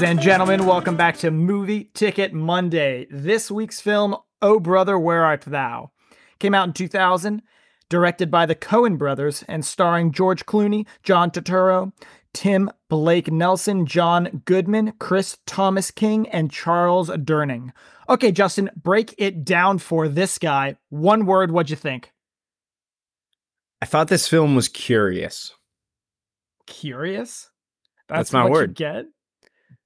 Ladies and gentlemen, welcome back to Movie Ticket Monday. This week's film, Oh Brother, Where Art Thou? Came out in 2000, directed by the Coen brothers, and starring George Clooney, John Turturro, Tim Blake Nelson, John Goodman, Chris Thomas King, and Charles Durning. Okay, Justin, break it down for this guy. One word, what'd you think? I thought this film was curious. Curious? That's, That's my word. get?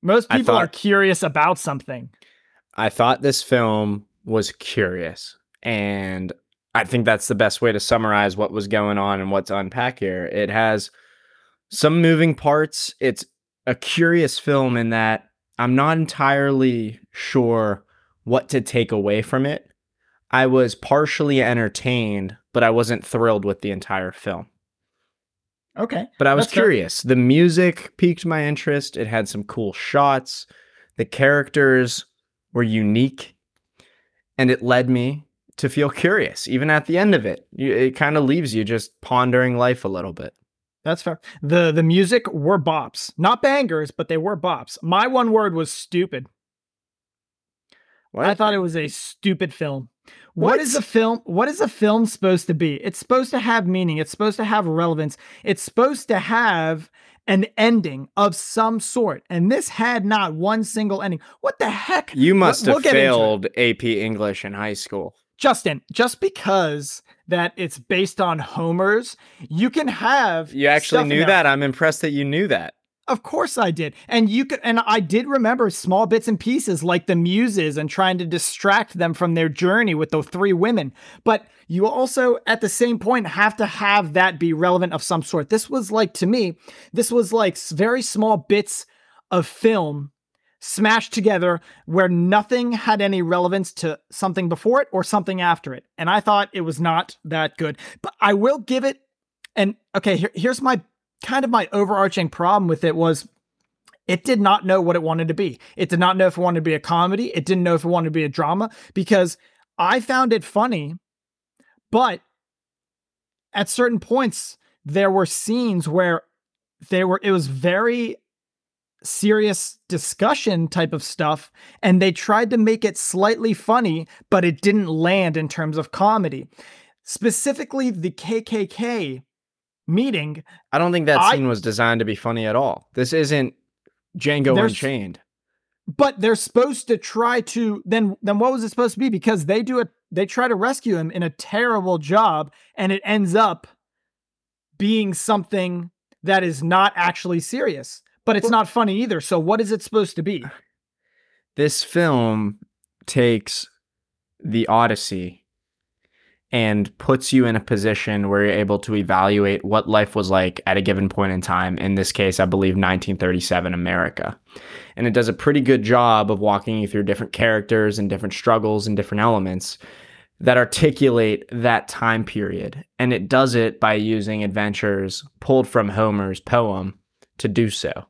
Most people thought, are curious about something. I thought this film was curious. And I think that's the best way to summarize what was going on and what to unpack here. It has some moving parts. It's a curious film in that I'm not entirely sure what to take away from it. I was partially entertained, but I wasn't thrilled with the entire film. Okay. But I was curious. Fair. The music piqued my interest. It had some cool shots. The characters were unique. And it led me to feel curious. Even at the end of it, it kind of leaves you just pondering life a little bit. That's fair. The the music were bops. Not bangers, but they were bops. My one word was stupid. What? I thought it was a stupid film. What? is a film? What is a film supposed to be? It's supposed to have meaning. It's supposed to have relevance. It's supposed to have an ending of some sort. And this had not one single ending. What the heck? You must we'll, have we'll failed AP English in high school. Justin, just because that it's based on Homer's, you can have You actually knew that. I'm impressed that you knew that. Of course I did. And you could and I did remember small bits and pieces like the muses and trying to distract them from their journey with the three women. But you also at the same point have to have that be relevant of some sort. This was like to me, this was like very small bits of film smashed together where nothing had any relevance to something before it or something after it. And I thought it was not that good. But I will give it and okay, here, here's my kind of my overarching problem with it was it did not know what it wanted to be. It did not know if it wanted to be a comedy. It didn't know if it wanted to be a drama because I found it funny, but at certain points there were scenes where there were it was very serious discussion type of stuff and they tried to make it slightly funny but it didn't land in terms of comedy specifically the kkk meeting. I don't think that I, scene was designed to be funny at all. This isn't Django Unchained. But they're supposed to try to then then what was it supposed to be? Because they do it they try to rescue him in a terrible job and it ends up being something that is not actually serious. But it's well, not funny either. So what is it supposed to be? This film takes the Odyssey and puts you in a position where you're able to evaluate what life was like at a given point in time. In this case, I believe 1937 America. And it does a pretty good job of walking you through different characters and different struggles and different elements that articulate that time period. And it does it by using adventures pulled from Homer's poem to do so.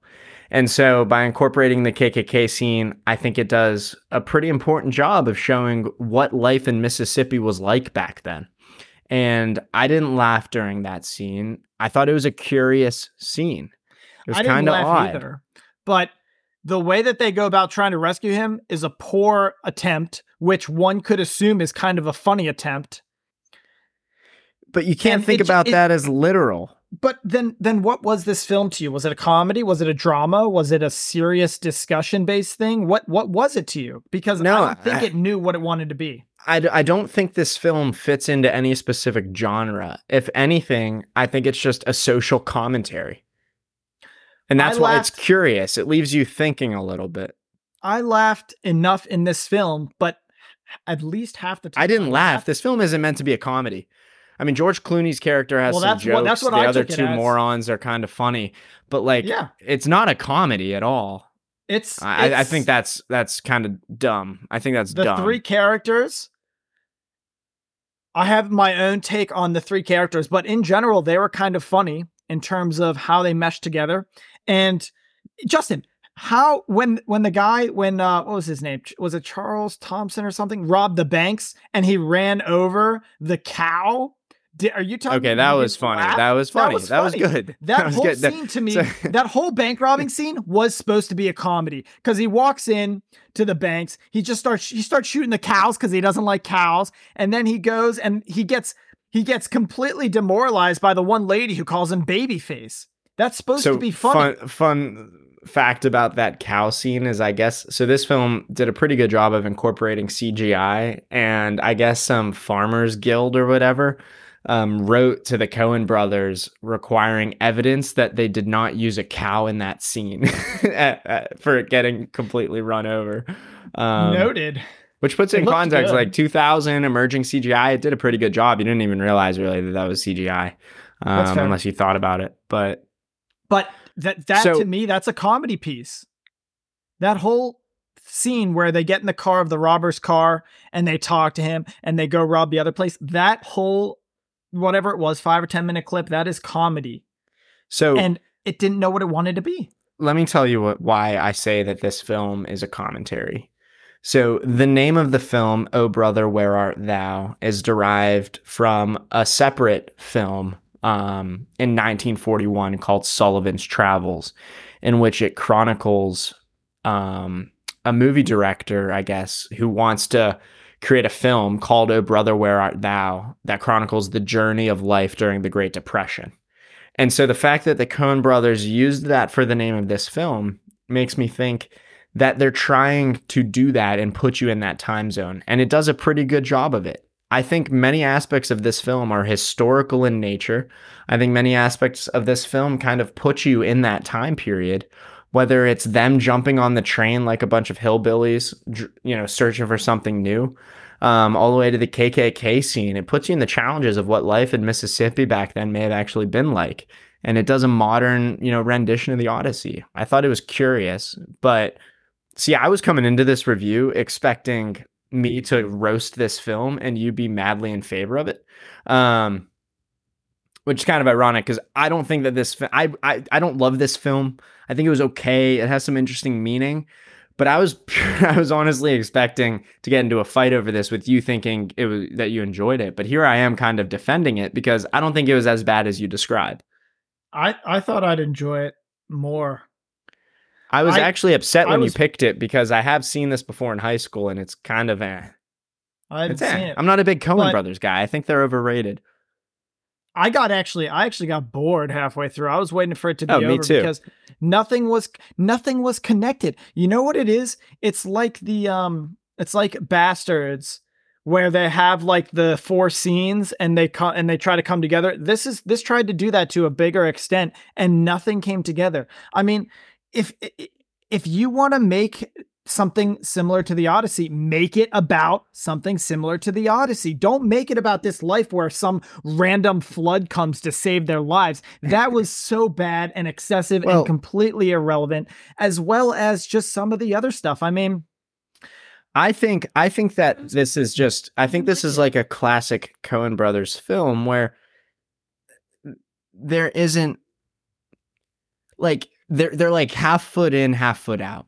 And so by incorporating the KKK scene, I think it does a pretty important job of showing what life in Mississippi was like back then. And I didn't laugh during that scene. I thought it was a curious scene. It was kind of odd. Either, but the way that they go about trying to rescue him is a poor attempt, which one could assume is kind of a funny attempt. But you can't and think it, about it, that as literal but then then what was this film to you? Was it a comedy? Was it a drama? Was it a serious discussion based thing? What what was it to you? Because no, i don't think I, it knew what it wanted to be. I, I don't think this film fits into any specific genre. If anything i think it's just a social commentary. And that's I why it's curious. It leaves you thinking a little bit. I laughed enough in this film but at least half the time i didn't laugh. laugh. This film isn't meant to be a comedy I mean, George Clooney's character has well, some jokes. What, that's what the I other two morons are kind of funny, but like, yeah. it's not a comedy at all. It's I, it's, I think that's that's kind of dumb. I think that's the dumb. three characters. I have my own take on the three characters, but in general, they were kind of funny in terms of how they meshed together. And Justin, how when when the guy when uh what was his name was it Charles Thompson or something robbed the banks and he ran over the cow Di- are you talking? Okay, that was funny. laugh? That was funny. That was, funny. good. That, was whole good. That- scene to me, so- that whole bank robbing scene was supposed to be a comedy because he walks in to the banks. He just starts he starts shooting the cows because he doesn't like cows, and then he goes and he gets he gets completely demoralized by the one lady who calls him babyface. That's supposed so to be funny. Fun, fun fact about that cow scene is, I guess, so this film did a pretty good job of incorporating CGI, and I guess some farmers guild or whatever um, wrote to the Coen brothers requiring evidence that they did not use a cow in that scene for it getting completely run over. Um, Noted. Which puts it It in context, good. like 2000 emerging CGI, it did a pretty good job. You didn't even realize really that that was CGI, um, unless you thought about it. But But that that So- to me, that's a comedy piece. That whole scene where they get in the car of the robber's car and they talk to him and they go rob the other place. That whole whatever it was, five or ten minute clip, that is comedy. so And it didn't know what it wanted to be. let me tell you what, why I say that this film is a commentary. So, the name of the film, Oh Brother, Where Art Thou, is derived from a separate film um, in 1941 called Sullivan's Travels, in which it chronicles um, a movie director, I guess, who wants to create a film called Oh Brother, Where Art Thou that chronicles the journey of life during the Great Depression. And so the fact that the Coen brothers used that for the name of this film makes me think that they're trying to do that and put you in that time zone. And it does a pretty good job of it. I think many aspects of this film are historical in nature. I think many aspects of this film kind of put you in that time period, whether it's them jumping on the train like a bunch of hillbillies, you know, searching for something new, um, all the way to the KKK scene. It puts you in the challenges of what life in Mississippi back then may have actually been like. And it does a modern, you know, rendition of the Odyssey. I thought it was curious, but see, I was coming into this review expecting me to roast this film and you be madly in favor of it. Um, which is kind of ironic because I don't think that this I, I I don't love this film. I think it was okay. It has some interesting meaning, but I was I was honestly expecting to get into a fight over this with you thinking it was that you enjoyed it. But here I am kind of defending it because I don't think it was as bad as you describe. I, I thought I'd enjoy it more. I was I- actually upset when was- you picked it because I have seen this before in high school and it's kind of eh. I It's eh. seen it. I'm not a big Coen But- Brothers guy. I think they're overrated. I got actually I actually got bored halfway through. I was waiting for it to be Oh, over because nothing was nothing was connected. You know what it is? It's like the um it's like Bastards where they have like the four scenes and they come and they try to come together. This is this tried to do that to a bigger extent and nothing came together. I mean, if if you want to make something similar to the Odyssey, make it about something similar to the Odyssey. Don't make it about this life where some random flood comes to save their lives. That was so bad and excessive Well- and completely irrelevant, as well as just some of the other stuff. I mean, I think I think that this is just I think this is like a classic Coen Brothers film where there isn't like they're they're like half foot in, half foot out.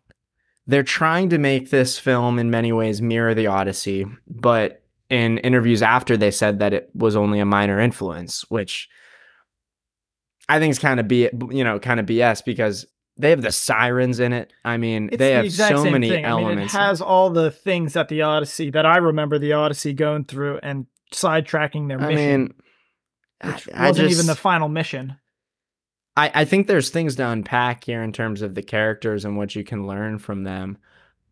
They're trying to make this film in many ways mirror the Odyssey, but in interviews after they said that it was only a minor influence, which I think is kind of be you know kind of BS because they have the sirens in it. I mean, it's they the have so many thing. elements. I mean, it has all the things that the Odyssey that I remember the Odyssey going through and sidetracking their I mission, mean, which I wasn't just, even the final mission. I, I think there's things to unpack here in terms of the characters and what you can learn from them.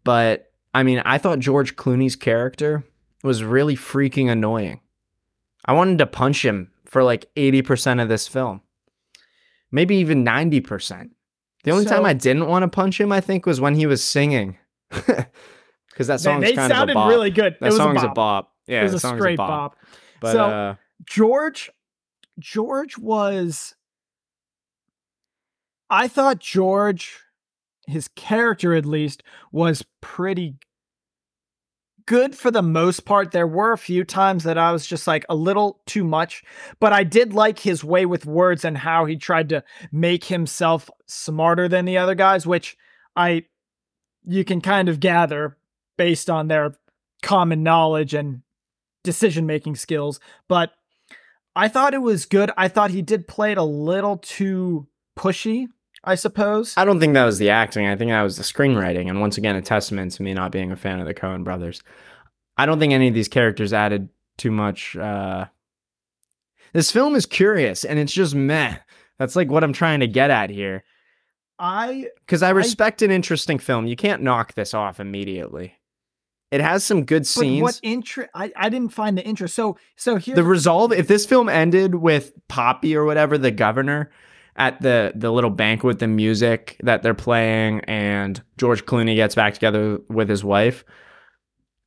But I mean, I thought George Clooney's character was really freaking annoying. I wanted to punch him for like 80% of this film, maybe even 90%. The only time I didn't want to punch him, I think, was when he was singing. Because that song's they kind of a sounded bop. really good. that it was song's a a bop. bop. Yeah, it was a straight bop. bop. But So- uh, George George was I thought George his character at least was pretty good for the most part. There were a few times that I was just like a little too much, but I did like his way with words and how he tried to make himself smarter than the other guys, which I you can kind of gather based on their common knowledge and decision making skills, but I thought it was good. I thought he did play it a little too pushy, I suppose. I don't think that was the acting. I think that was the screenwriting. And once again, a testament to me not being a fan of the Coen brothers. I don't think any of these characters added too much. Uh... This film is curious and it's just meh. That's like what I'm trying to get at here. I Because I respect an interesting film. You can't knock this off immediately. It has some good but scenes. what interest? I, I didn't find the interest. So so here the resolve if this film ended with poppy or whatever the governor at the the little banquet with the music that they're playing and george clooney gets back together with his wife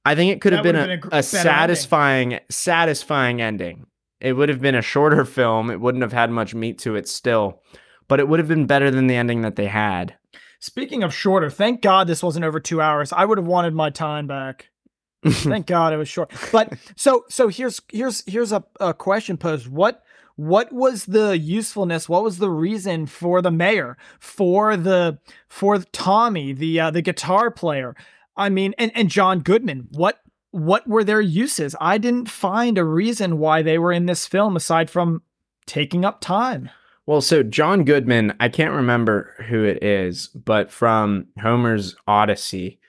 i think it could have That been, would've a, been a a satisfying satisfying ending it would have been a shorter film it wouldn't have had much meat to it still but it would have been better than the ending that they had Speaking of shorter, thank God this wasn't over two hours. I would have wanted my time back. thank God it was short. But so so here's here's here's a, a question posed. What what was the usefulness? What was the reason for the mayor, for the for Tommy, the uh, the guitar player? I mean, and and John Goodman. What what were their uses? I didn't find a reason why they were in this film aside from taking up time. Well, so John Goodman, I can't remember who it is, but from Homer's Odyssey,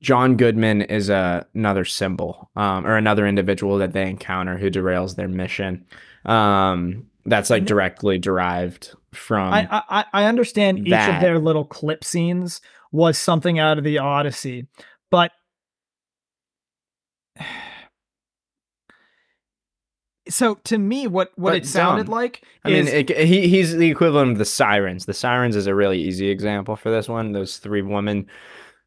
John Goodman is a, another symbol um, or another individual that they encounter who derails their mission. Um, that's like directly derived from. I, I I understand each of their little clip scenes was something out of the Odyssey, but so to me, what what But it sounded dumb. like I is mean, it, he he's the equivalent of the sirens. The sirens is a really easy example for this one. Those three women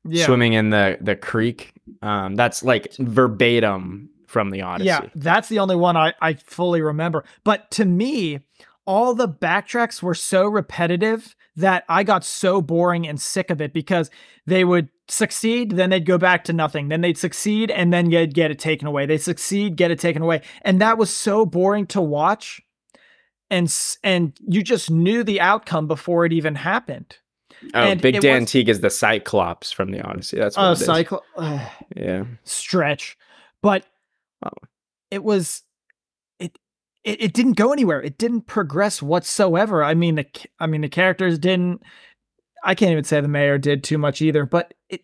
yeah, swimming in the the creek. Um, that's like verbatim from the Odyssey. yeah, that's the only one I I fully remember. But to me, all the backtracks were so repetitive that I got so boring and sick of it because they would succeed, then they'd go back to nothing. Then they'd succeed and then you'd get it taken away. They succeed, get it taken away. And that was so boring to watch. And and you just knew the outcome before it even happened. Oh, And Big Dan was- Teague is the Cyclops from the Odyssey. That's oh, what Oh, it is. cycle Yeah. stretch. But It was it, it it didn't go anywhere. It didn't progress whatsoever. I mean the I mean the characters didn't I can't even say the mayor did too much either, but it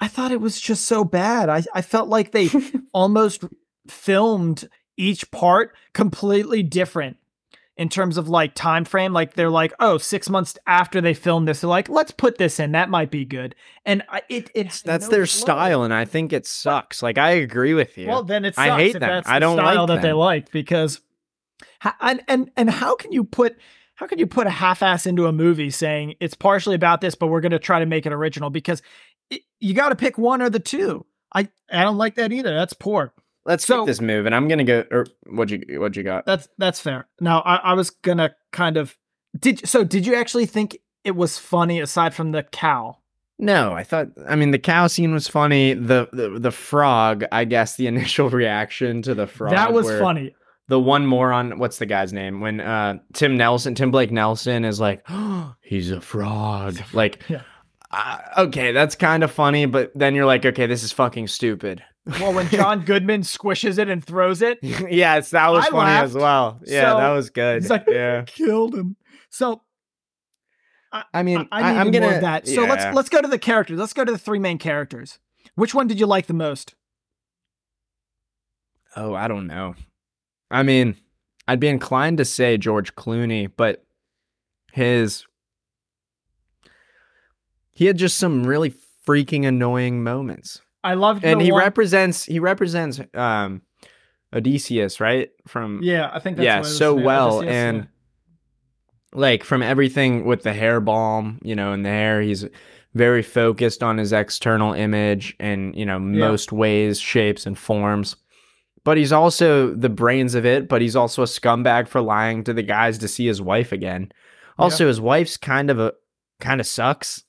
I thought it was just so bad. I, I felt like they almost filmed each part completely different in terms of like time frame. Like they're like, oh, six months after they filmed this, they're like, let's put this in. That might be good. And I, it it had That's no their flow. style, and I think it sucks. Like I agree with you. Well, then it's I hate if them. that's I don't like style that they like because, and and and how can you put how can you put a half-ass into a movie saying it's partially about this, but we're going to try to make it original because it, you got to pick one or the two. I I don't like that either. That's poor. Let's so- this moving. I'm gonna go. Or what you what you got? That's that's fair. Now I, I was gonna kind of did so. Did you actually think it was funny aside from the cow? No, I thought. I mean, the cow scene was funny. The the, the frog. I guess the initial reaction to the frog. that was funny. The one moron. What's the guy's name? When uh Tim Nelson, Tim Blake Nelson is like, he's a frog. Like, Yeah. uh, okay, that's kind of funny, but then you're like, okay, this is fucking stupid. Well, when John Goodman squishes it and throws it, yes, that was I funny as well. Yeah, So, that was good. he's like, yeah. killed him. So I mean, I, I, am gonna. more of that. So yeah. let's let's go to the characters. Let's go to the three main characters. Which one did you like the most? Oh, I don't know. I mean, I'd be inclined to say George Clooney, but his he had just some really freaking annoying moments. I loved him. And he one- represents he represents um Odysseus, right? From Yeah, I think that's yeah, what it was so well Odysseus, and yeah. like from everything with the hair balm, you know, in the hair, he's very focused on his external image and, you know, most ways, shapes, and forms. But he's also the brains of it, but he's also a scumbag for lying to the guys to see his wife again. Also, his wife's kind of a kind of sucks.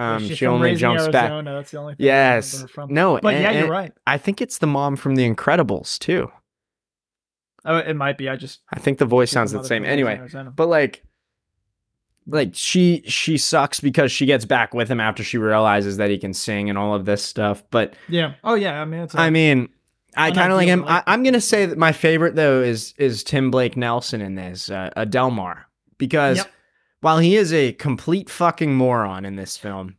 Um, she only jumps back. Arizona, That's the only thing Yes. No, But and- yeah, you're right. I think it's the mom from The Incredibles too. Oh, it might be. I just I think the voice sounds the same. Anyway, but like like she she sucks because she gets back with him after she realizes that he can sing and all of this stuff but yeah. Oh yeah. I mean, it's. a- i mean I kind of like him. feeling I, like- I'm gonna say that my favorite though is is Tim Blake Nelson in this, uh, a Delmar, because Yep. While he is a complete fucking moron in this film,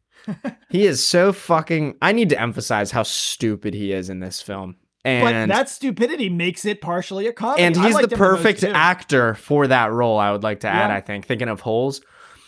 he is so fucking. I need to emphasize how stupid he is in this film, but and that stupidity makes it partially a comedy. and he's the liked him in those perfect actor for that role. I would like to add. Yeah. I think thinking of holes,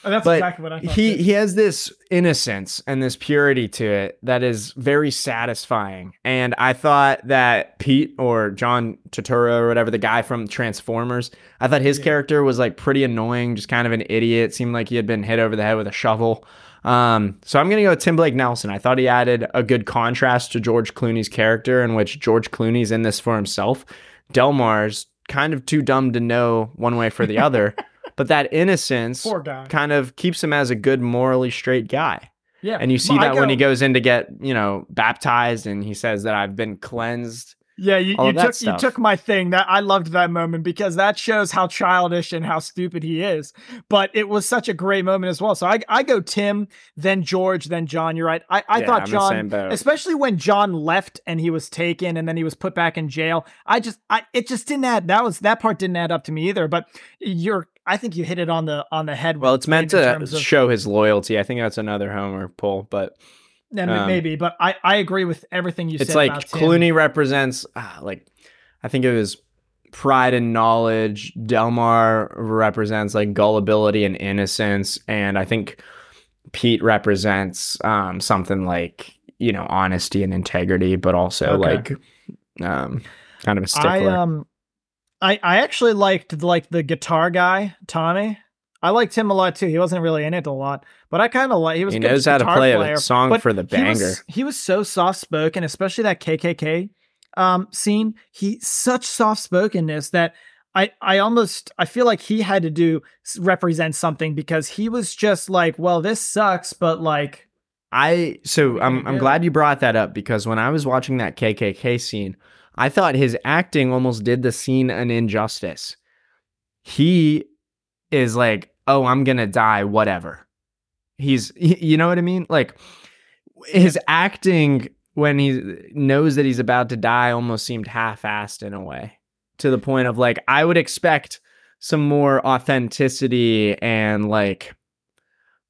Oh, That's but exactly what I thought. he too. he has this innocence and this purity to it that is very satisfying. And I thought that Pete or John Turturro or whatever the guy from Transformers, I thought his Yeah. character was like pretty annoying, just kind of an idiot. Seemed like he had been hit over the head with a shovel. Um, so I'm gonna go with Tim Blake Nelson. I thought he added a good contrast to George Clooney's character, in which George Clooney's in this for himself. Delmar's kind of too dumb to know one way for the other, but that innocence kind of keeps him as a good morally straight guy. Yeah, And you see Well, that when he goes in to get, you know, baptized and he says that I've been cleansed. Yeah, you, you took you took my thing. That I loved that moment because that shows how childish and how stupid he is. But it was such a great moment as well. So I I go Tim, then George, then John. You're right. I, I Yeah, thought John, especially when John left and he was taken and then he was put back in jail. I just I it just didn't add that was that part didn't add up to me either. But you're I think you hit it on the on the head. Well, it's meant to terms of- show his loyalty. I think that's another Homer pull, but Yeah, um, maybe, but I, I agree with everything you it's said. It's like. Clooney represents, ah, like, I think it was pride and knowledge. Delmar represents like gullibility and innocence. And I think Pete represents um, something like, you know, honesty and integrity, but also Okay. like um, kind of a stickler. um, I I actually liked like the guitar guy Tommy. I liked him a lot too. He wasn't really in it a lot, but I kind of like he was. he a good knows how to play player, a song but for the he banger. was, he was so soft spoken, especially that KKK um scene. He such soft spokenness that I I almost I feel like he had to do represent something because he was just like, well, this sucks, but like I so I'm I'm glad you brought that up because when I was watching that KKK scene, I thought his acting almost did the scene an injustice. He is like, "Oh, I'm going to die, whatever." He's you know what I mean? Like his acting when he knows that he's about to die almost seemed half-assed in a way to the point of like I would expect some more authenticity and like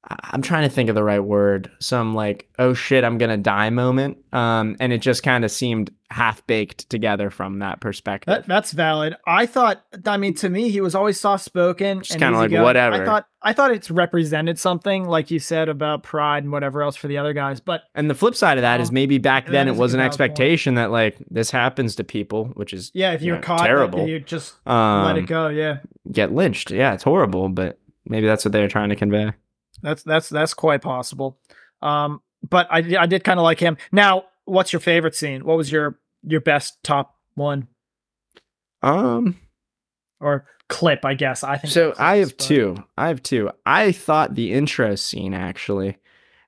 I'm trying to think of the right word. Some like, oh shit, I'm gonna die moment. Um, and it just kind of seemed half baked together from that perspective. That, that's valid. I thought. I mean, to me, he was always soft spoken. Just kinda like, I whatever. thought. I thought it's represented something, like you said about pride and whatever else for the other guys. But and the flip side of that is maybe back then it was an valid point. expectation that like this happens to people, which is yeah, if you're Yeah, caught, terrible. you just um, let it go. Yeah, get lynched. Yeah, it's horrible, but maybe that's what they were trying to convey. That's that's that's quite possible. Um, but I I did kind of like him. Now, what's your favorite scene? What was your your best top one Um, or clip? I guess I think. so I have two. I have two. I thought the intro scene actually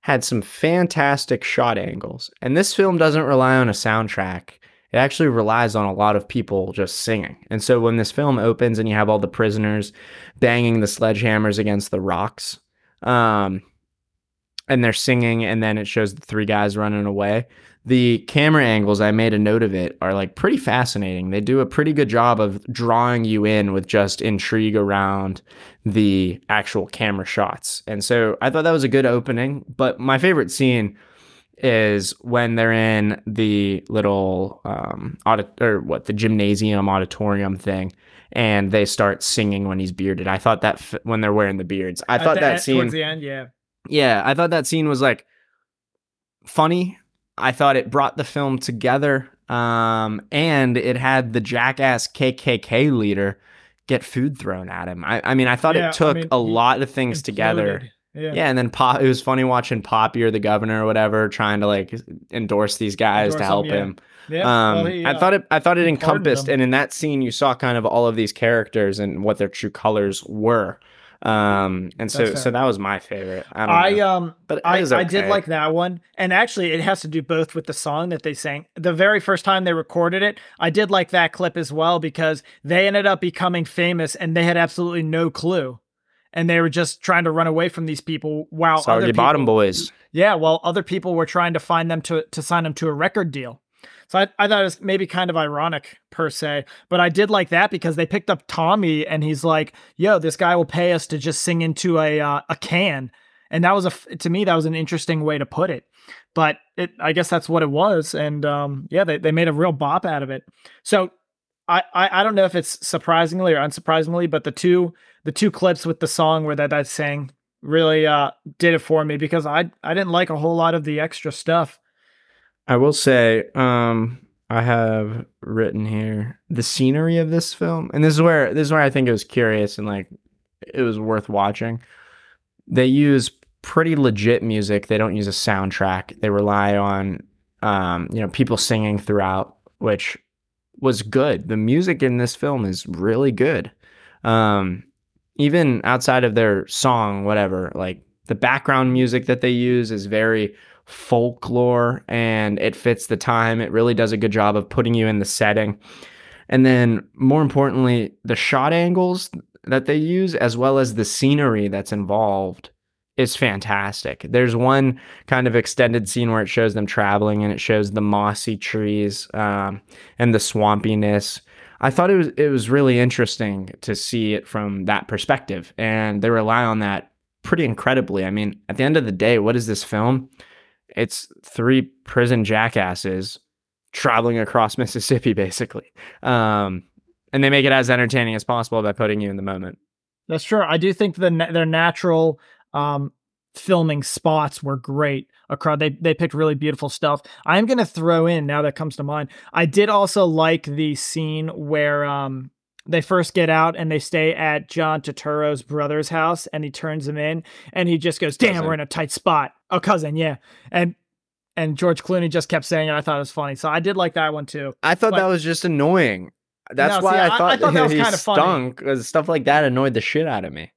had some fantastic shot angles. And this film doesn't rely on a soundtrack. It actually relies on a lot of people just singing. And so when this film opens and you have all the prisoners banging the sledgehammers against the rocks, um, and they're singing, and then it shows the three guys running away. The camera angles, I made a note of it, are like pretty fascinating. They do a pretty good job of drawing you in with just intrigue around the actual camera shots. And so I thought that was a good opening. But my favorite scene is when they're in the little um audit or what the gymnasium auditorium thing and they start singing when he's bearded. I thought that f- when they're wearing the beards. I At thought that end- scene towards the end. Yeah, yeah, I thought that scene was like funny. I thought it brought the film together. Um, and it had the jackass KKK leader get food thrown at him. I, I mean, I thought Yeah, it took mean, a lot of things together. Yeah. Yeah, and then Pop. It was funny watching Poppy or the governor or whatever trying to like endorse these guys Endorse to him, help yeah. him. Yeah, Um, well, he, I uh, thought it. I thought it encompassed, and in that scene, you saw kind of all of these characters and what their true colors were. Um, and so, so that was my favorite. I don't I know, um but I, was I did like that one. And actually it has to do both with the song that they sang. The very first time they recorded it, I did like that clip as well because they ended up becoming famous and they had absolutely no clue. And they were just trying to run away from these people while other people, Bottom Boys. Yeah, while other people were trying to find them to to sign them to a record deal. So I, I thought it was maybe kind of ironic per se, but I did like that because they picked up Tommy and he's like, "Yo, this guy will pay us to just sing into a uh, a can," and that was a to me that was an interesting way to put it. But it, I guess that's what it was, and um, yeah, they they made a real bop out of it. So I, I don't know if it's surprisingly or unsurprisingly, but the two the two clips with the song where that that sang really uh did it for me because I I didn't like a whole lot of the extra stuff. I will say, um, I have written here the scenery of this film, and this is where this is where I think it was curious and like it was worth watching. They use pretty legit music. They don't use a soundtrack. They rely on um, you know, people singing throughout, which was good. The music in this film is really good. Um, even outside of their song, whatever, like the background music that they use is very folklore and it fits the time. It really does a good job of putting you in the setting. And then, more importantly, the shot angles that they use, as well as the scenery that's involved, is fantastic. There's one kind of extended scene where it shows them traveling and it shows the mossy trees um, and the swampiness. I thought it was it was really interesting to see it from that perspective, and they rely on that pretty incredibly. I mean, at the end of the day, what is this film? It's three prison jackasses traveling across Mississippi, basically. Um, and they make it as entertaining as possible by putting you in the moment. That's true. I do think the their natural um, filming spots were great. Across, they they picked really beautiful stuff. I'm gonna throw in now that comes to mind. I did also like the scene where um, they first get out and they stay at John Turturro's brother's house, and he turns them in, and he just goes, "Damn, cousin. we're in a tight spot." Oh, cousin, yeah, and and George Clooney just kept saying it. I thought it was funny, so I did like that one too. I thought but, that was just annoying. That's no, why see, I, thought, I, thought that was kind of stunk. Funny. Stuff like that annoyed the shit out of me.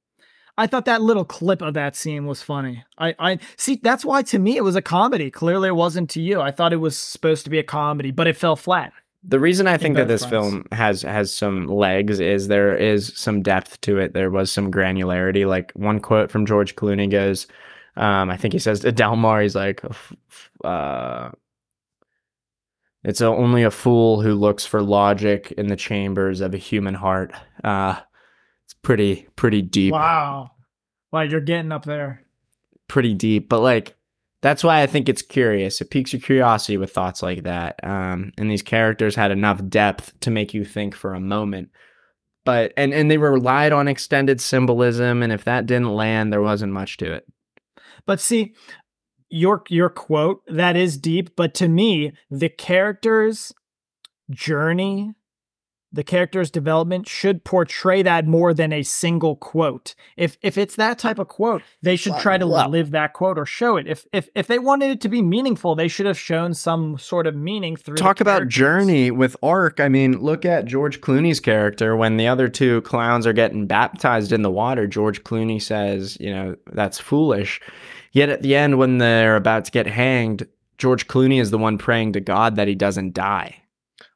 I thought that little clip of that scene was funny. I, I see. That's why to me it was a comedy. Clearly, it wasn't to you. I thought it was supposed to be a comedy, but it fell flat. The reason I think that this fronts. film has has some legs is there is some depth to it. There was some granularity. Like one quote from George Clooney goes, um, I think he says to Delmar, he's like, uh, "It's only a fool who looks for logic in the chambers of a human heart." Uh, it's pretty pretty deep. Wow, wow, you're getting up there. Pretty deep, but like that's why I think it's curious. It piques your curiosity with thoughts like that. Um, and these characters had enough depth to make you think for a moment. But and and they relied on extended symbolism, and if that didn't land, there wasn't much to it. But see, your your quote that is deep, but to me, the characters' journey the character's development should portray that more than a single quote. If if it's that type of quote, they should try to well, live that quote or show it. If if if they wanted it to be meaningful, they should have shown some sort of meaning through. Talk about journey with arc. I mean, look at George Clooney's character when the other two clowns are getting baptized in the water. George Clooney says, you know, that's foolish. Yet at the end, when they're about to get hanged, George Clooney is the one praying to God that he doesn't die.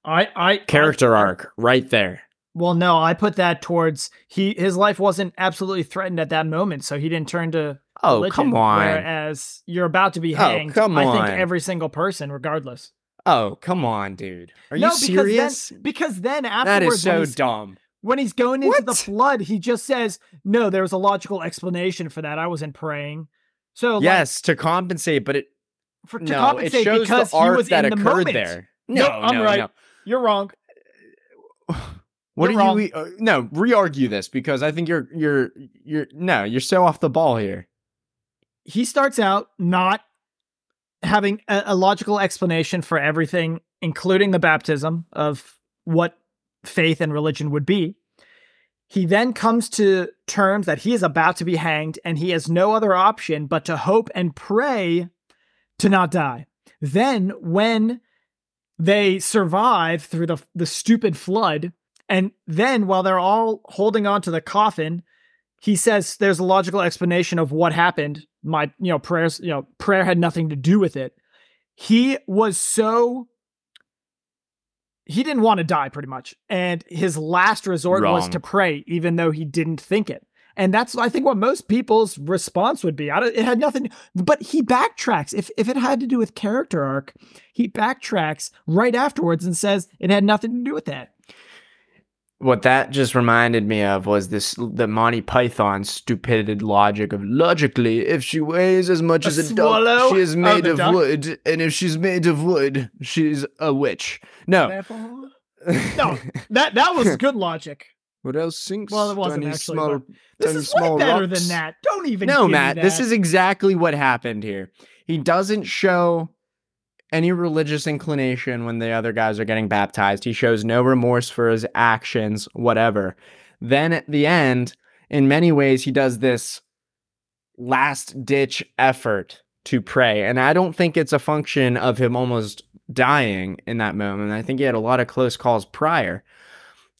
I, I character I, arc right there. Well, no, I put that towards he. His life wasn't absolutely threatened at that moment, so he didn't turn to. Oh religion, come on! Whereas you're about to be oh, hanged. Oh, come on! I think every single person, regardless. Oh come on, dude! Are no, you serious? Because then, because then afterwards, that is so dumb. When he's going into what? the flood, he just says, "No, there was a logical explanation for that. I wasn't praying." So yes, like, to compensate, but it for, to no, compensate it shows because the arc he was that in the occurred moment. there. No, nope, I'm no, right. No. You're wrong. What you're are you? Uh, no, re-argue this because I think you're you're you're no, you're so off the ball here. He starts out not having a, a logical explanation for everything, including the baptism of what faith and religion would be. He then comes to terms that he is about to be hanged and he has no other option but to hope and pray to not die. Then, when they survive through the the stupid flood. And then while they're all holding on to the coffin he says there's a logical explanation of what happened. My you know prayers you know prayer had nothing to do with it. He was so he didn't want to die pretty much. And his last resort Wrong. was to pray even though he didn't think it And that's, I think, what most people's response would be. I don't, it had nothing, but he backtracks. If, if it had to do with character arc, he backtracks right afterwards and says it had nothing to do with that. What that just reminded me of was this the Monty Python stupid logic of logically, if she weighs as much A as a duck, she is made of duck? wood, and if she's made of wood, she's a witch. No, No, that, that was good logic. What else sinks? Well, it wasn't tiny actually, small, This is small way better rocks. than that. Don't even No, Matt, this is exactly what happened here. He doesn't show any religious inclination when the other guys are getting baptized. He shows no remorse for his actions, whatever. Then at the end, in many ways, he does this last ditch effort to pray. And I don't think it's a function of him almost dying in that moment. I think he had a lot of close calls prior.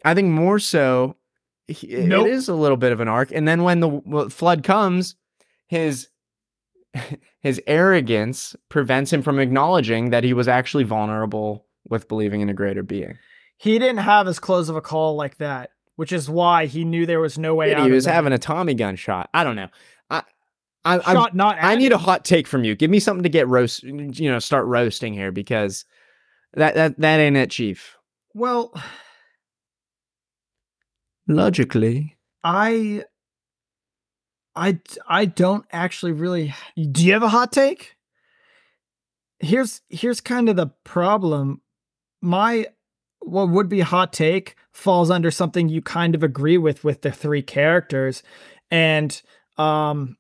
I think more so, it- Nope. it is a little bit of an arc. And then when the flood comes, his his arrogance prevents him from acknowledging that he was actually vulnerable with believing in a greater being. he didn't have as close of a call like that, which is why he knew there was no way Yeah, out. he was having a Tommy gun shot. I don't know. I, I, I'm- not. I need a hot take from you. Give me something to get roast, you know, start roasting here because that that that ain't it, Chief. Well, Logically, I, I, I don't actually really. Do you have a hot take? Here's here's kind of the problem. My what would be hot take falls under something you kind of agree with with the three characters, and um,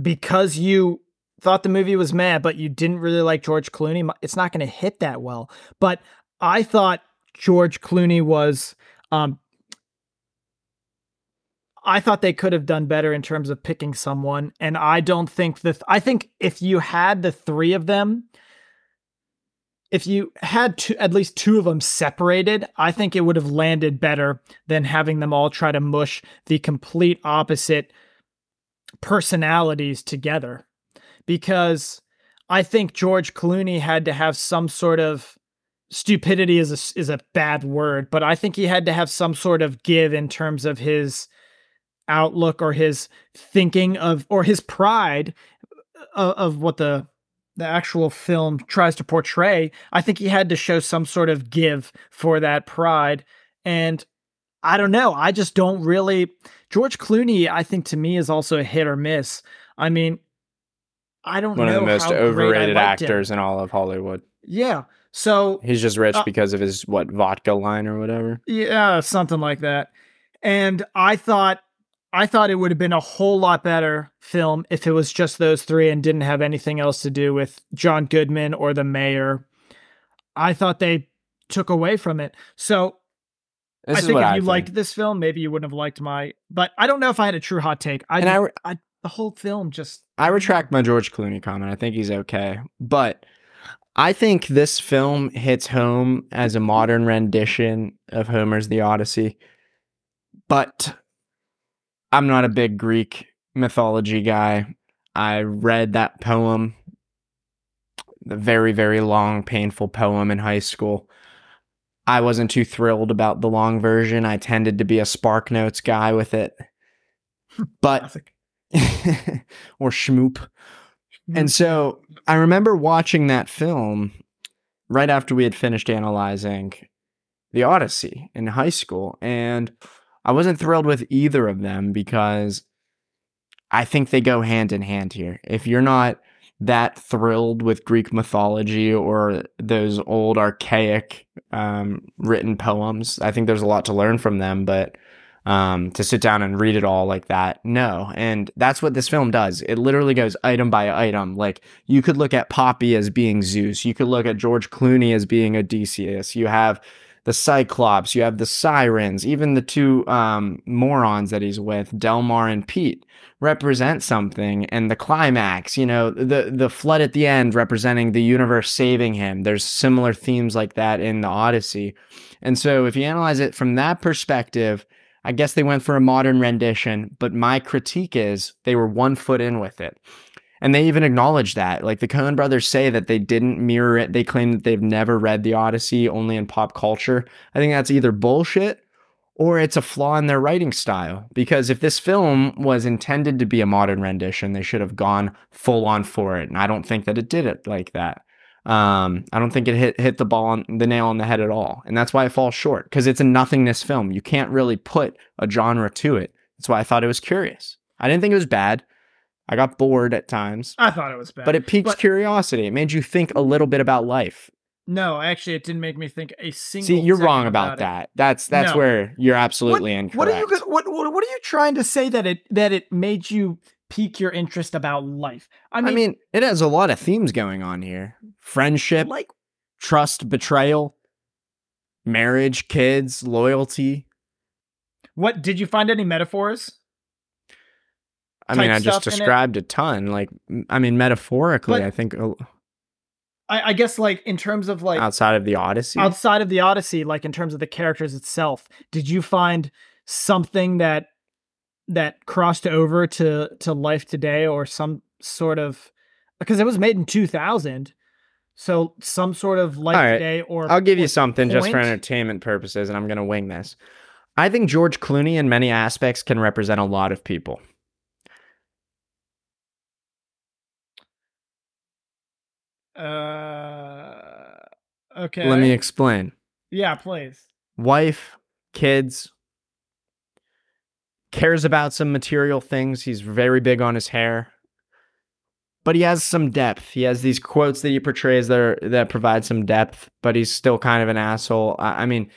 because you thought the movie was mad, but you didn't really like George Clooney, it's not going to hit that well. But I thought George Clooney was um I thought they could have done better in terms of picking someone and I don't think that I think if you had the 3 of them if you had at least two of them separated, I think it would have landed better than having them all try to mush the complete opposite personalities together. Because I think George Clooney had to have some sort of stupidity is a, is a bad word, but I think he had to have some sort of give in terms of his outlook or his thinking of or his pride of, of what the the actual film tries to portray. I think he had to show some sort of give for that pride and I don't know. I just don't really George Clooney I think to me is also a hit or miss. I mean I don't one know of the most how great I overrated liked him. actors in all of Hollywood. Yeah. So He's just rich Uh, because of his what vodka line or whatever. Yeah, something like that. And I thought I thought it would have been a whole lot better film if it was just those three and didn't have anything else to do with John Goodman or the mayor. I thought they took away from it. So This I think if I you think. liked this film, maybe you wouldn't have liked my. But I don't know if I had a true hot take. I, and I, re- the whole film just I retract my George Clooney comment. I think he's okay, but I think this film hits home as a modern rendition of Homer's The Odyssey. But I'm not a big Greek mythology guy. I read that poem, the very, very long, painful poem in high school. I wasn't too thrilled about the long version. I tended to be a SparkNotes guy with it. But or Shmoop. And so I remember watching that film right after we had finished analyzing the Odyssey in high school. And I wasn't thrilled with either of them because I think they go hand in hand here. If you're not that thrilled with Greek mythology or those old archaic um, written poems, I think there's a lot to learn from them. But um, to sit down and read it all like that. No. And that's what this film does. It literally goes item by item. Like you could look at Poppy as being Zeus. You could look at George Clooney as being Odysseus. You have the Cyclops. You have the Sirens. Even the two um, morons that he's with, Delmar and Pete, represent something. And the climax, you know, the the flood at the end representing the universe saving him. There's similar themes like that in the Odyssey. And so if you analyze it from that perspective, I guess they went for a modern rendition, but my critique is they were one foot in with it. And they even acknowledge that. Like the Coen brothers say that they didn't mirror it. They claim that they've never read the Odyssey, only in pop culture. I think that's either bullshit or it's a flaw in their writing style. Because if this film was intended to be a modern rendition, they should have gone full on for it. And I don't think that it did it like that. Um, I don't think it hit hit the ball on the nail on the head at all, and that's why it falls short because it's a nothingness film. You can't really put a genre to it. That's why I thought it was curious. I didn't think it was bad. I got bored at times, I thought it was bad. but it piqued But- curiosity. It made you think a little bit about life. no, actually, it didn't make me think a single. See, you're wrong about it. that. That's that's No. where you're absolutely what, incorrect. What are you what, what what are you trying to say that it that it made you pique your interest about life? I I mean, mean, it has a lot of themes going on here: friendship, like trust, betrayal, marriage, kids, loyalty. what did you find any metaphors? I mean, I just stuff in it. described a ton. Like, I mean, metaphorically, But- I think I, I guess like in terms of like outside of the Odyssey, outside of the Odyssey, like in terms of the characters itself, did you find something that that crossed over to to life today, or some sort of because it was made in two thousand, so some sort of life right. today, or I'll give you or something just for entertainment purposes, and I'm going to wing this. I think George Clooney, in many aspects, can represent a lot of people. Uh, okay. Let me explain. Yeah, please. Wife, kids, cares about some material things. He's very big on his hair. But he has some depth. He has these quotes that he portrays that are, that provide some depth, but he's still kind of an asshole. I, I mean,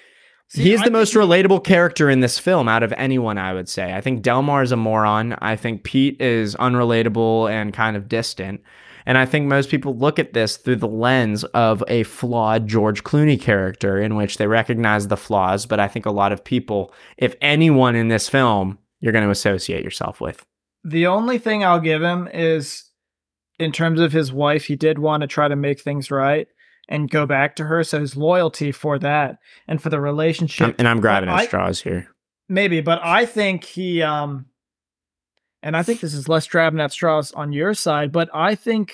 See, he is I the most relatable character in this film out of anyone, I would say. I think Delmar is a moron. I think Pete is unrelatable and kind of distant. And I think most people look at this through the lens of a flawed George Clooney character in which they recognize the flaws. But I think a lot of people, if anyone in this film, you're going to associate yourself with. The only thing I'll give him is in terms of his wife, he did want to try to make things right and go back to her. So his loyalty for that and for the relationship, I'm- and I'm grabbing at straws here. maybe, but I think he, um, and I think this is less grabbing at straws on your side, but I think,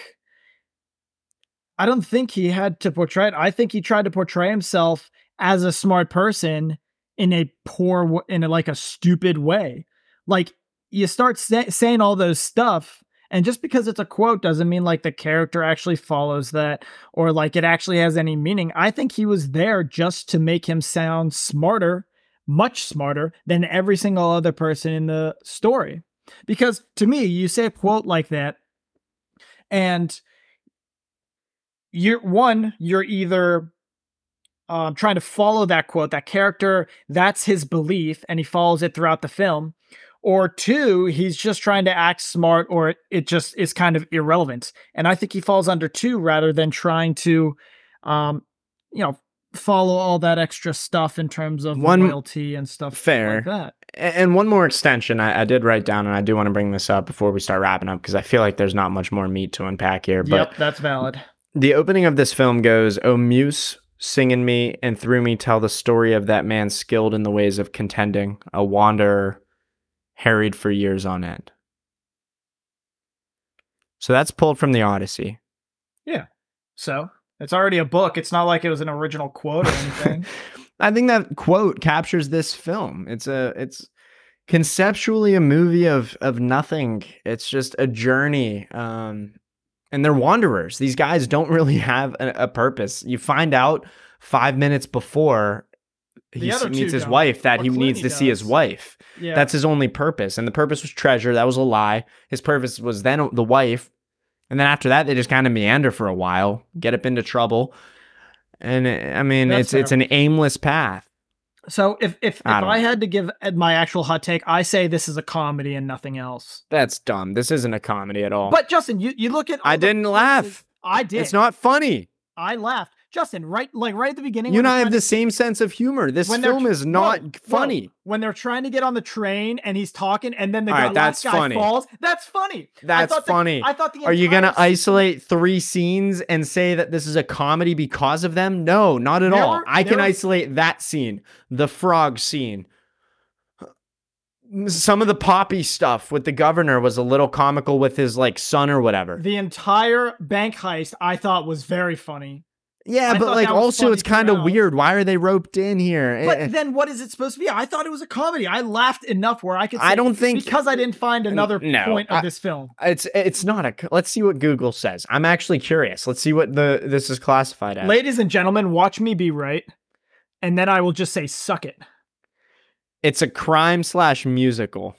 I don't think he had to portray it. I think he tried to portray himself as a smart person in a poor, in a, like a stupid way. Like you start sa- saying all those stuff and just because it's a quote doesn't mean like the character actually follows that or like it actually has any meaning. I think he was there just to make him sound smarter, much smarter than every single other person in the story. Because to me, you say a quote like that and you're one, you're either um, trying to follow that quote, that character, that's his belief, and he follows it throughout the film. Or two, he's just trying to act smart, or it just is kind of irrelevant. And I think he falls under two rather than trying to, um, you know, follow all that extra stuff in terms of One- loyalty and stuff Fair. like that. And one more extension I, I did write down, and I do want to bring this up before we start wrapping up because I feel like there's not much more meat to unpack here. But yep, that's valid. The opening of this film goes, O Muse, sing in me, and through me tell the story of that man skilled in the ways of contending, a wanderer, harried for years on end. So that's pulled from the Odyssey. Yeah. So it's already a book. It's not like it was an original quote or anything. I think that quote captures this film. It's a it's conceptually a movie of of nothing. It's just a journey. Um and they're wanderers. These guys don't really have a, a purpose. You find out 5 minutes before he other s- two meets his don't, wife that but he needs Clooney to see his wife. yeah. That's his only purpose. And the purpose was treasure. That was a lie. His purpose was then the wife. And then after that, they just kind of meander for a while, get up into trouble. And uh, I mean, That's it's it's an aimless path. So if if if I I, had to give my actual hot take, I say this is a comedy and nothing else. That's dumb. This isn't a comedy at all. But Justin, you, you look at I didn't places- laugh. I did. It's not funny. I laughed. Justin, right like right at the beginning. You and I have the to- same sense of humor. This film is not Whoa, whoa. funny. when they're trying to get on the train and he's talking, and then the guy, right, that's last guy funny. falls. That's funny. I That's the- funny. I thought the Are you going to scene- isolate three scenes and say that this is a comedy because of them? No, not at There all. I can isolate that scene, the frog scene. Some of the poppy stuff with the governor was a little comical with his like son or whatever. The entire bank heist I thought was very funny. Yeah, I but like also it's kind of weird. Why are they roped in here? Eh, eh. But then what is it supposed to be? I thought it was a comedy. I laughed enough where I could. Say, I don't think because I didn't find another no, point of I- this film. it's it's not a. Let's see what Google says. I'm actually curious. Let's see what the this is classified as. Ladies and gentlemen, watch me be right, and then I will just say, "Suck it." It's a crime slash musical.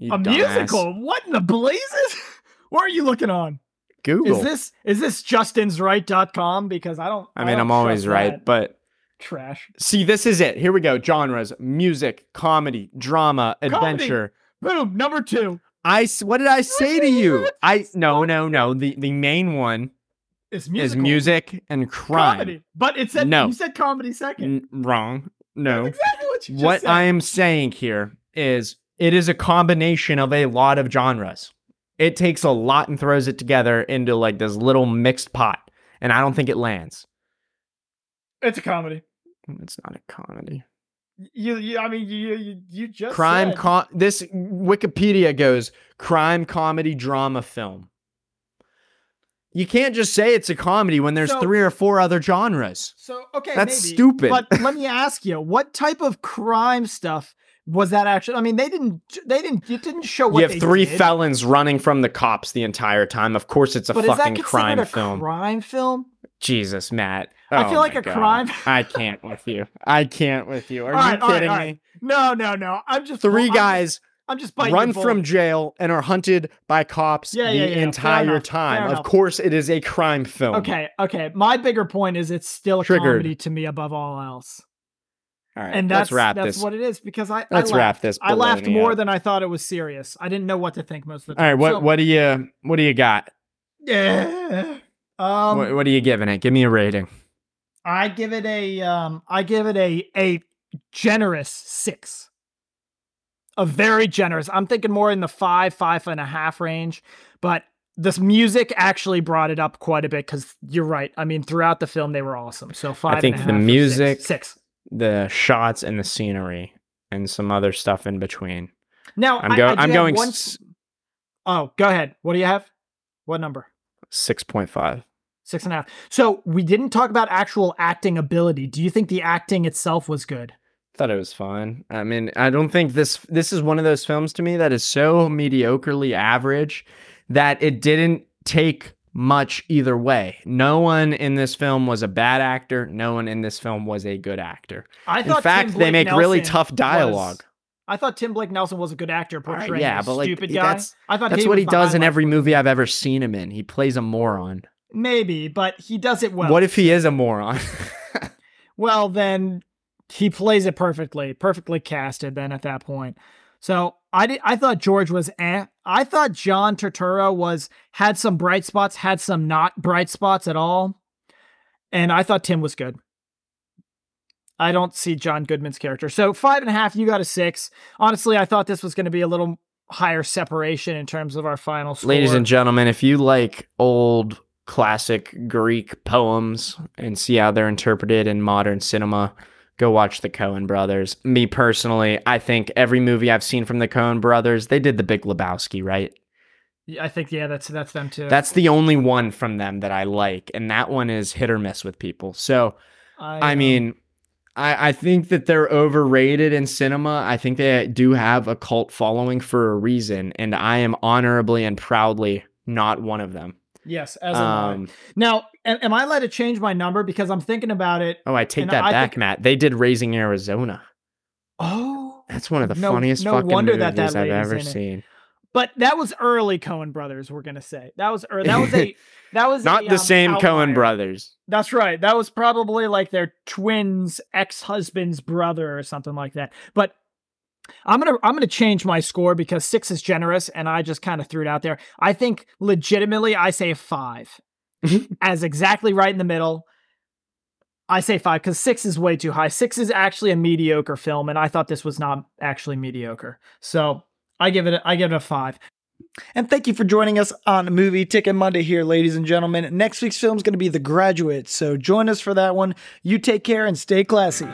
A dumbass. musical? What in the blazes? what are you looking on? Google. Is this is this justinsright.com? Because I don't. I mean, don't I'm always right, that. but trash. see, this is it. Here we go. Genres: music, comedy, drama, adventure. Boom. Number two I. what did I say to you? I no no no. The the main one is is music and crime. comedy, but it said No. you said comedy second. N- wrong. No. That's exactly what you just what said. I am saying here is it is a combination of a lot of genres. It takes a lot and throws it together into like this little mixed pot, and I don't think it lands. It's a comedy. It's not a comedy. You, you I mean, you, you, you just crime said- com- this Wikipedia goes crime comedy drama film. You can't just say it's a comedy when there's So- three or four other genres. So okay, That's maybe, stupid. But let me ask you, what type of crime stuff was that actually? I mean, they didn't. They didn't. It didn't show what you have three did, felons running from the cops the entire time. Of course, it's a But is that fucking crime a film. crime film? Jesus, Matt. I Oh feel like a God. crime- I can't with you. I can't with you. Are All you right, all right, kidding all me? right. No, no, no. I'm just Three I'm guys Just, I'm just run from jail and are hunted by cops Yeah, the yeah, yeah. Entire enough, time. Of course, it is a crime film. Okay, okay. My bigger point is it's still a Triggered. comedy to me above all else, All right. and that's let's wrap that's this. what it is because I Let's I wrap laughed. this I laughed more up. than I thought it was serious. I didn't know what to think most of the time. All right, What So- what do you what do you got? Yeah. Um, what, what are you giving it? Give me a rating. I give it a um I give it a a generous six. A very generous. I'm thinking more in the five, five and a half range. But this music actually brought it up quite a bit because you're right. I mean, throughout the film they were awesome. So five. and think a the or six. music- six. The shots and the scenery and some other stuff in between. Now I'm I- going. I I'm have going one- Oh, go ahead. What do you have? What number? six point five. Six and a half. So we didn't talk about actual acting ability. Do you think the acting itself was good? Thought it was fine. I mean, I don't think this this is one of those films to me that is so mediocrely average that it didn't take much either way. No one in this film was a bad actor. No one in this film was a good actor. I In fact, they make really Nelson tough was- dialogue. I thought Tim Blake Nelson was a good actor All right, portraying yeah, a but, like, stupid guy. that's- I thought That's he what he does in every movie I've ever seen him in. He plays a moron. Maybe, but he does it well. What if he is a moron? Well, then he plays it perfectly, perfectly casted. Then at that point, so I did. I thought George was. Eh. I thought John Turturro was had some bright spots, had some not bright spots at all, and I thought Tim was good. I don't see John Goodman's character. So five and a half. You got a six. Honestly, I thought this was going to be a little higher separation in terms of our final score. Ladies and gentlemen, if you like old classic Greek poems and see how they're interpreted in modern cinema, go watch the Coen brothers. Me personally, I think every movie I've seen from the Coen brothers, they did the Big Lebowski, right? I think yeah, that's that's them too. That's the only one from them that I like, and that one is hit or miss with people. So, I um, mean, I, I think that they're overrated in cinema. I think they do have a cult following for a reason, and I am honorably and proudly not one of them. Yes, as. Um, Now, am, am I allowed to change my number because I'm thinking about it? oh, I take that I back, think- Matt. They did Raising Arizona. Oh, That's one of the No- funniest no fucking wonder movies that that I've ever seen. but that was early Coen brothers. We're gonna say that was early. That was a that was Not a, the um, same outlier. Coen brothers. That's right. That was probably like their twins ex husband's brother or something like that. But I'm gonna I'm gonna change my score because six is generous, and I just kind of threw it out there. I think legitimately, I say five, as exactly right in the middle. I say five because six is way too high. Six is actually a mediocre film, and I thought this was not actually mediocre. So I give it a, I give it a five. And thank you for joining us on Movie Ticket Monday here, ladies and gentlemen. Next week's film is going to be The Graduate, so join us for that one. You take care and stay classy.